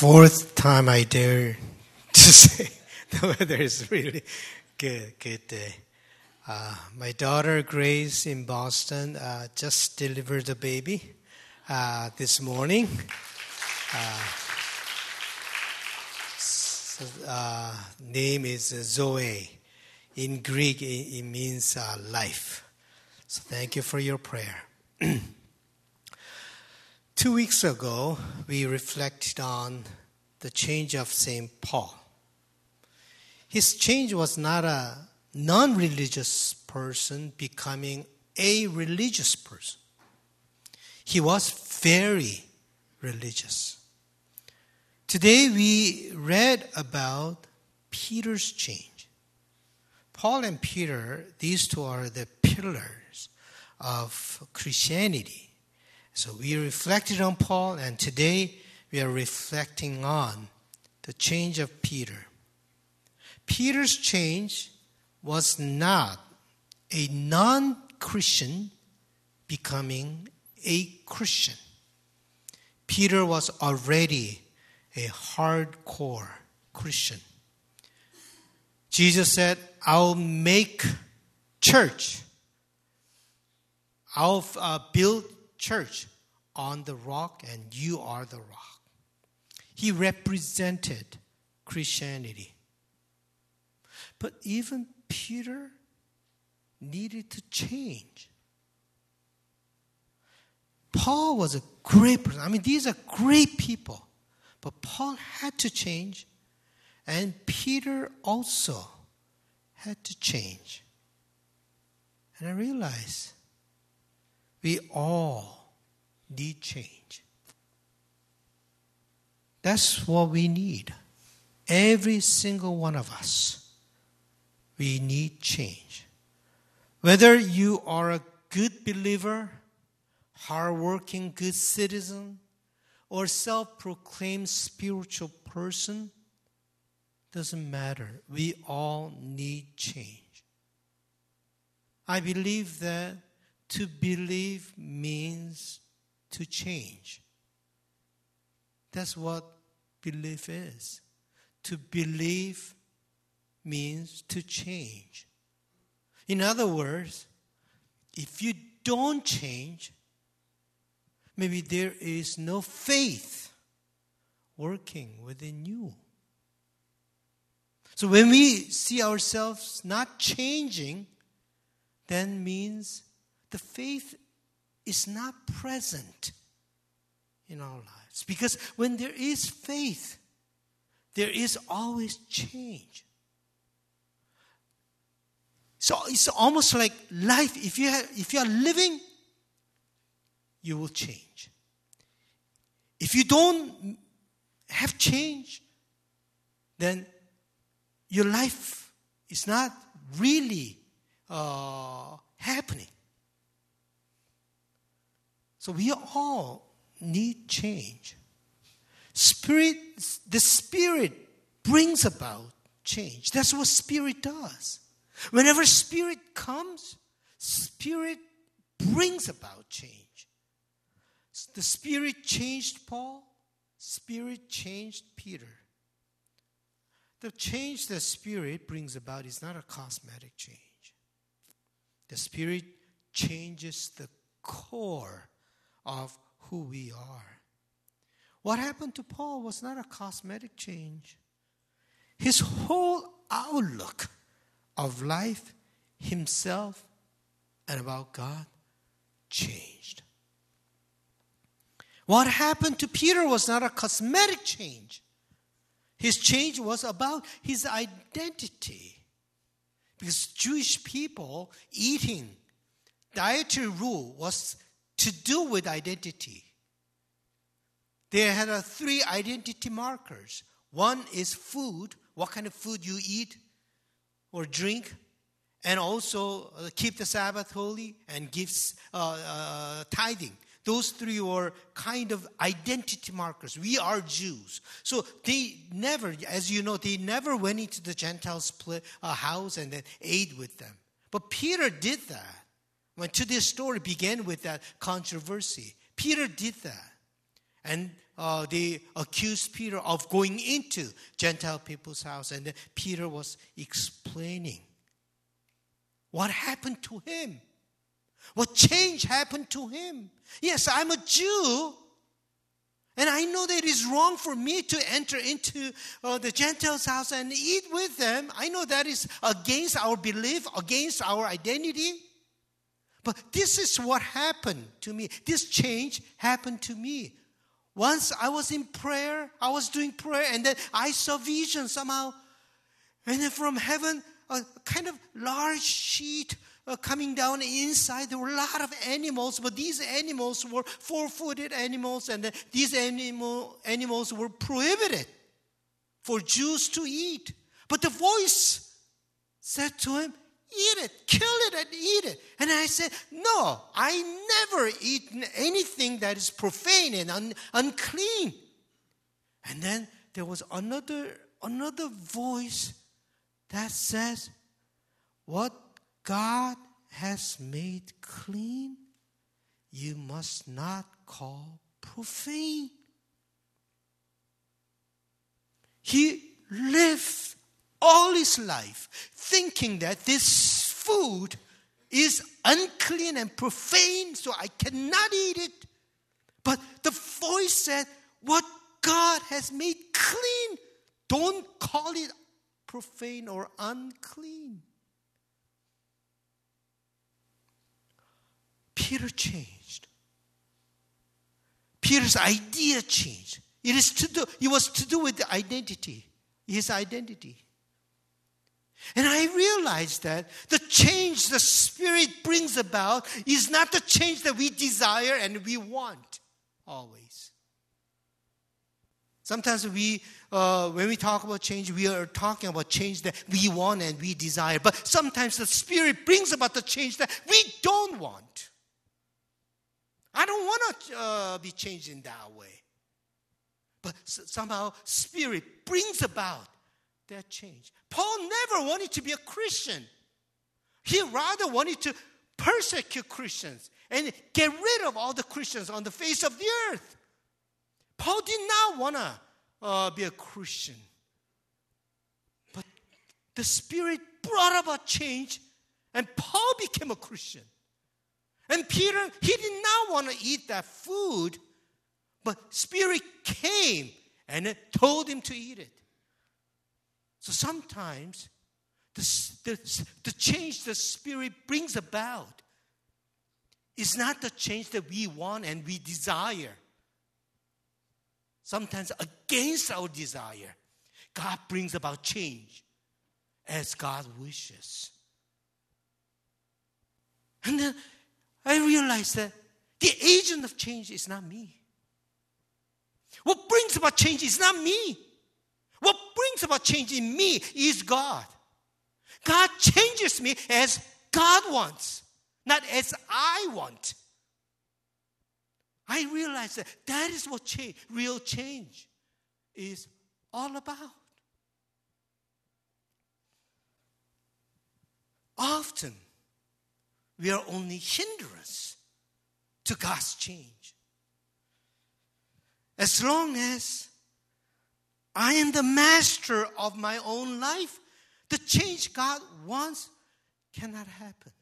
fourth time I dare to say the weather is really good, good day. Uh, my daughter Grace in Boston uh, just delivered a baby uh, this morning. Uh, so, uh, name is Zoe. In Greek, it, it means uh, life. So thank you for your prayer. Two weeks ago, we reflected on the change of St. Paul. His change was not a non religious person becoming a religious person, he was very religious. Today, we read about Peter's change. Paul and Peter, these two are the pillars of Christianity. So we reflected on Paul, and today we are reflecting on the change of Peter. Peter's change was not a non Christian becoming a Christian. Peter was already a hardcore Christian. Jesus said, I'll make church. I'll uh, build church on the rock, and you are the rock. He represented Christianity. But even Peter needed to change. Paul was a great person. I mean, these are great people. But Paul had to change, and Peter also had to change. And I realized we all need change. That's what we need. Every single one of us. We need change. Whether you are a good believer, hardworking good citizen, or self proclaimed spiritual person, doesn't matter. We all need change. I believe that to believe means to change. That's what belief is. To believe means to change. In other words, if you don't change, maybe there is no faith working within you. So when we see ourselves not changing, then means the faith is not present in our lives. Because when there is faith, there is always change. So it's almost like life. If you, have, if you are living, you will change. If you don't have change, then your life is not really uh, happening. So we all need change. Spirit, the Spirit brings about change. That's what Spirit does. Whenever Spirit comes, Spirit brings about change. The Spirit changed Paul, Spirit changed Peter. The change the Spirit brings about is not a cosmetic change. The Spirit changes the core of who we are. What happened to Paul was not a cosmetic change. His whole outlook of life, himself, and about God changed. What happened to Peter was not a cosmetic change. His change was about his identity. Because Jewish people eating dietary rule was to do with identity. They had uh, three identity markers. One is food, what kind of food you eat or drink, and also uh, keep the Sabbath holy and give uh, uh, tithing. Those three were kind of identity markers. We are Jews. So they never, as you know, they never went into the Gentiles' uh, house and then ate with them. But Peter did that. When today's story began with that controversy, Peter did that. And uh, they accused Peter of going into Gentile people's house. And Peter was explaining what happened to him, what change happened to him. Yes, I'm a Jew. And I know that it is wrong for me to enter into uh, the Gentiles' house and eat with them. I know that is against our belief, against our identity. But this is what happened to me. This change happened to me. Once I was in prayer, I was doing prayer, and then I saw vision somehow. And then from heaven, a kind of large sheet uh, coming down inside. There were a lot of animals, but these animals were four footed animals, and these animal, animals were prohibited for Jews to eat. But the voice said to him, Eat it, kill it, and eat it. And I said, No, I never eat anything that is profane and un- unclean. And then there was another, another voice that says, What God has made clean, you must not call profane. He lived all his life thinking that this food is unclean and profane, so I cannot eat it. But the voice said, What God has made clean, don't call it profane or unclean. Peter changed. Peter's idea changed. It, is to do, it was to do with the identity, his identity. And I realized that the change the Spirit brings about is not the change that we desire and we want always. Sometimes we, uh, when we talk about change, we are talking about change that we want and we desire. But sometimes the Spirit brings about the change that we don't want. I don't want to uh, be changed in that way. But somehow, Spirit brings about that change. Paul never wanted to be a Christian. He rather wanted to persecute Christians and get rid of all the Christians on the face of the earth. Paul did not want to uh, be a Christian. But the Spirit brought about change, and Paul became a Christian. And Peter, he did not want to eat that food, but Spirit came and it told him to eat it. So sometimes the, the, the change the Spirit brings about is not the change that we want and we desire. Sometimes against our desire, God brings about change as God wishes. And then I realized that the agent of change is not me. What brings about change is not me. What brings about change in me is God. God changes me as God wants, not as I want. I realize that that is what change, real change is all about. Often, we are only hindrance to God's change. As long as I am the master of my own life. The change God wants cannot happen.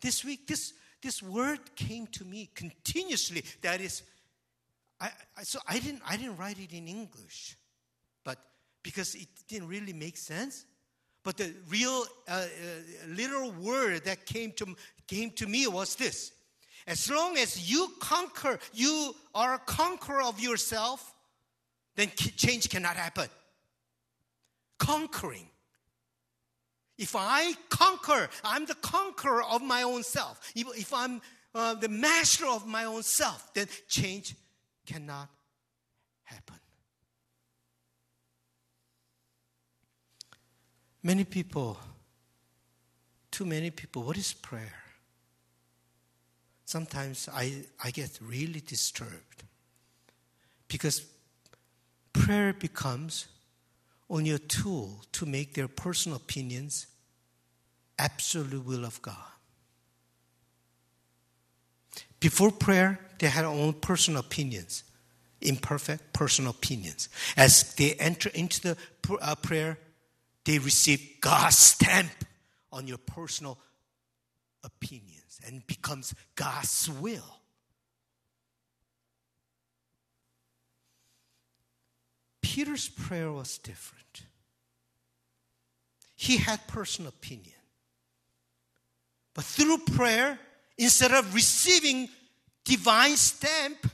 This week, this, this word came to me continuously. That is, I, I, so I didn't, I didn't write it in English, but because it didn't really make sense. But the real uh, uh, literal word that came to, came to me was this. As long as you conquer, you are a conqueror of yourself, then change cannot happen. Conquering. If I conquer, I'm the conqueror of my own self. If, if I'm uh, the master of my own self, then change cannot happen. Many people, too many people, what is prayer? Sometimes I, I get really disturbed because prayer becomes only a tool to make their personal opinions absolute will of God. Before prayer, they had their own personal opinions. imperfect personal opinions. As they enter into the uh, prayer, they receive God's stamp on your personal opinions and becomes God's will. Peter's prayer was different. He had personal opinion. But through prayer, instead of receiving divine stamp,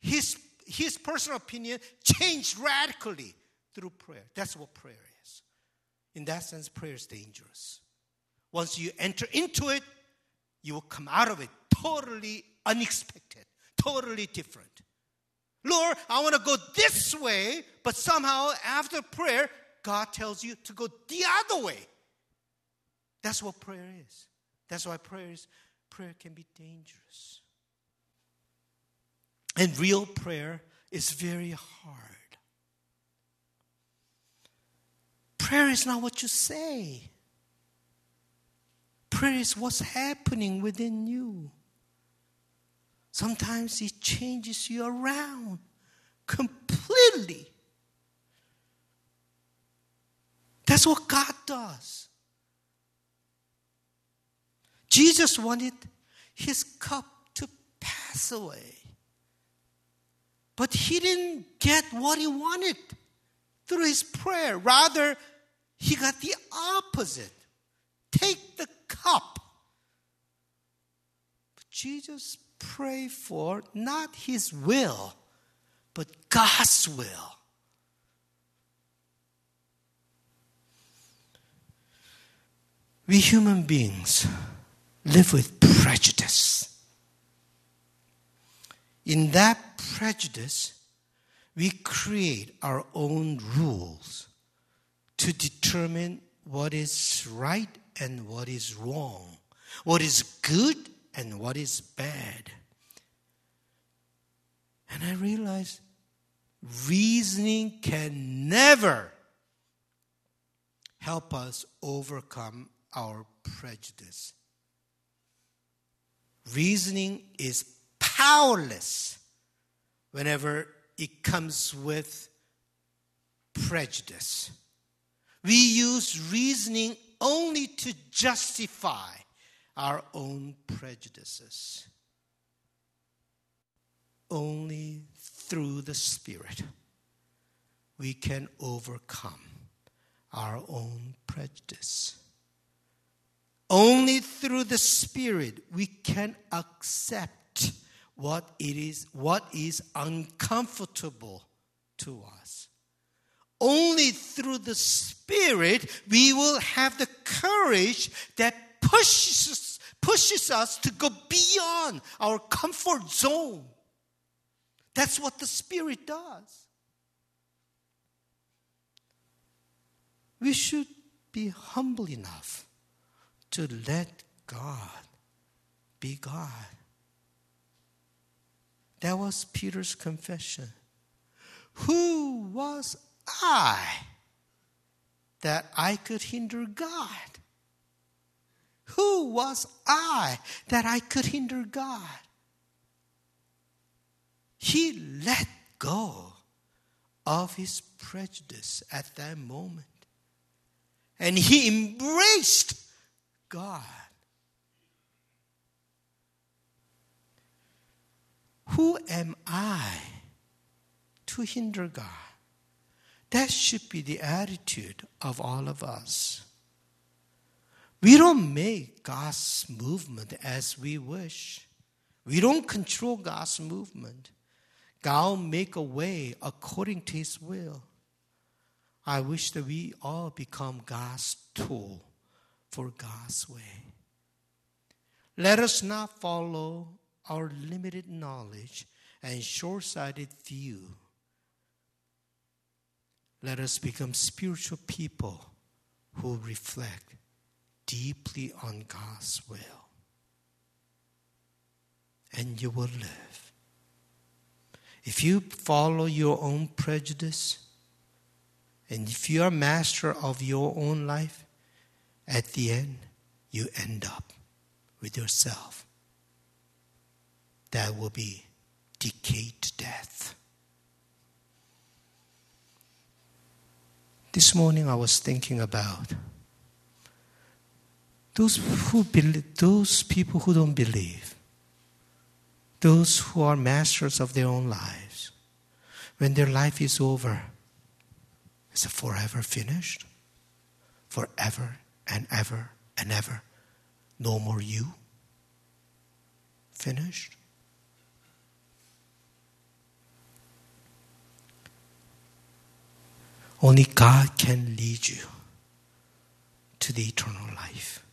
his, his personal opinion changed radically through prayer. That's what prayer is. In that sense, prayer is dangerous. Once you enter into it, you will come out of it totally unexpected, totally different. Lord, I want to go this way, but somehow after prayer, God tells you to go the other way. That's what prayer is. That's why prayer is prayer can be dangerous. And real prayer is very hard. Prayer is not what you say. Prayer is what's happening within you. Sometimes it changes you around completely. That's what God does. Jesus wanted his cup to pass away. But he didn't get what he wanted through his prayer. Rather, he got the opposite. Take the cup. But Jesus prayed for not his will, but God's will. We human beings live with prejudice. In that prejudice, we create our own rules to determine what is right and what is wrong, what is good and what is bad. And I realized reasoning can never help us overcome our prejudice. Reasoning is powerless whenever it comes with prejudice. We use reasoning only to justify our own prejudices. Only through the Spirit we can overcome our own prejudice. Only through the Spirit we can accept what it is, what is uncomfortable to us. Only through the Spirit we will have the courage that pushes, pushes us to go beyond our comfort zone. That's what the Spirit does. We should be humble enough to let God be God. That was Peter's confession. Who was I that I could hinder God? Who was I that I could hinder God? He let go of his prejudice at that moment. And he embraced God. Who am I to hinder God? That should be the attitude of all of us. We don't make God's movement as we wish. We don't control God's movement. God make a way according to His will. I wish that we all become God's tool for God's way. Let us not follow our limited knowledge and short sighted view. Let us become spiritual people who reflect deeply on God's will. And you will live. If you follow your own prejudice, and if you are master of your own life, at the end, you end up with yourself. That will be decayed to death. This morning I was thinking about those who believe, those people who don't believe, those who are masters of their own lives, when their life is over, is it forever finished? Forever and ever and ever. No more you? Finished? Only God can lead you to the eternal life.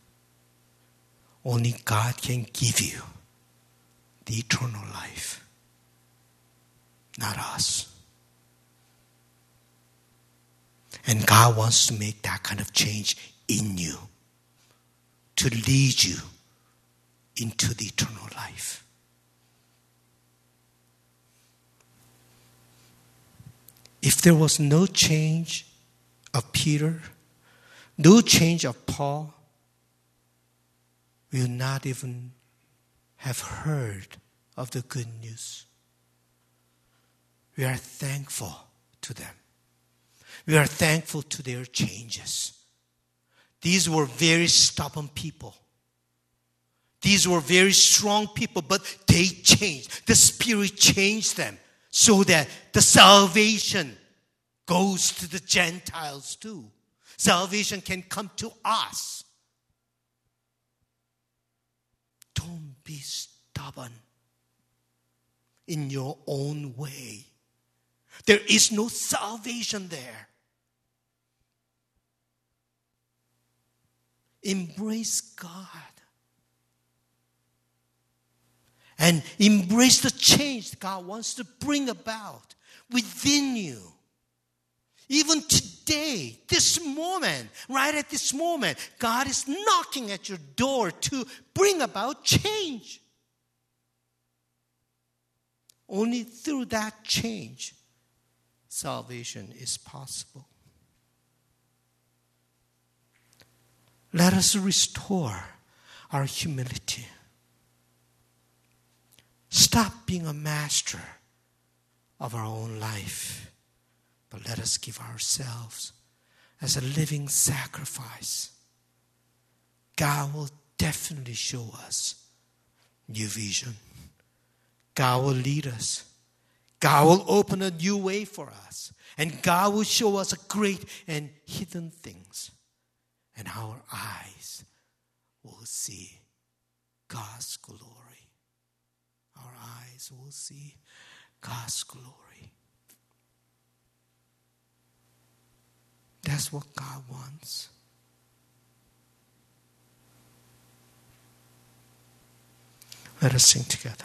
Only God can give you the eternal life, not us. And God wants to make that kind of change in you to lead you into the eternal life. If there was no change of Peter, no change of Paul, would not even have heard of the good news. We are thankful to them. We are thankful to their changes. These were very stubborn people. These were very strong people, but they changed. The Spirit changed them so that the salvation goes to the Gentiles too. Salvation can come to us. Don't be stubborn in your own way. There is no salvation there. Embrace God. And embrace the change God wants to bring about within you. Even today, this moment, right at this moment, God is knocking at your door to bring about change. Only through that change, salvation is possible. Let us restore our humility. Stop being a master of our own life but let us give ourselves as a living sacrifice. God will definitely show us new vision. God will lead us. God will open a new way for us. And God will show us great and hidden things. And our eyes will see God's glory. Our eyes will see God's glory. That's what God wants. Let us sing together.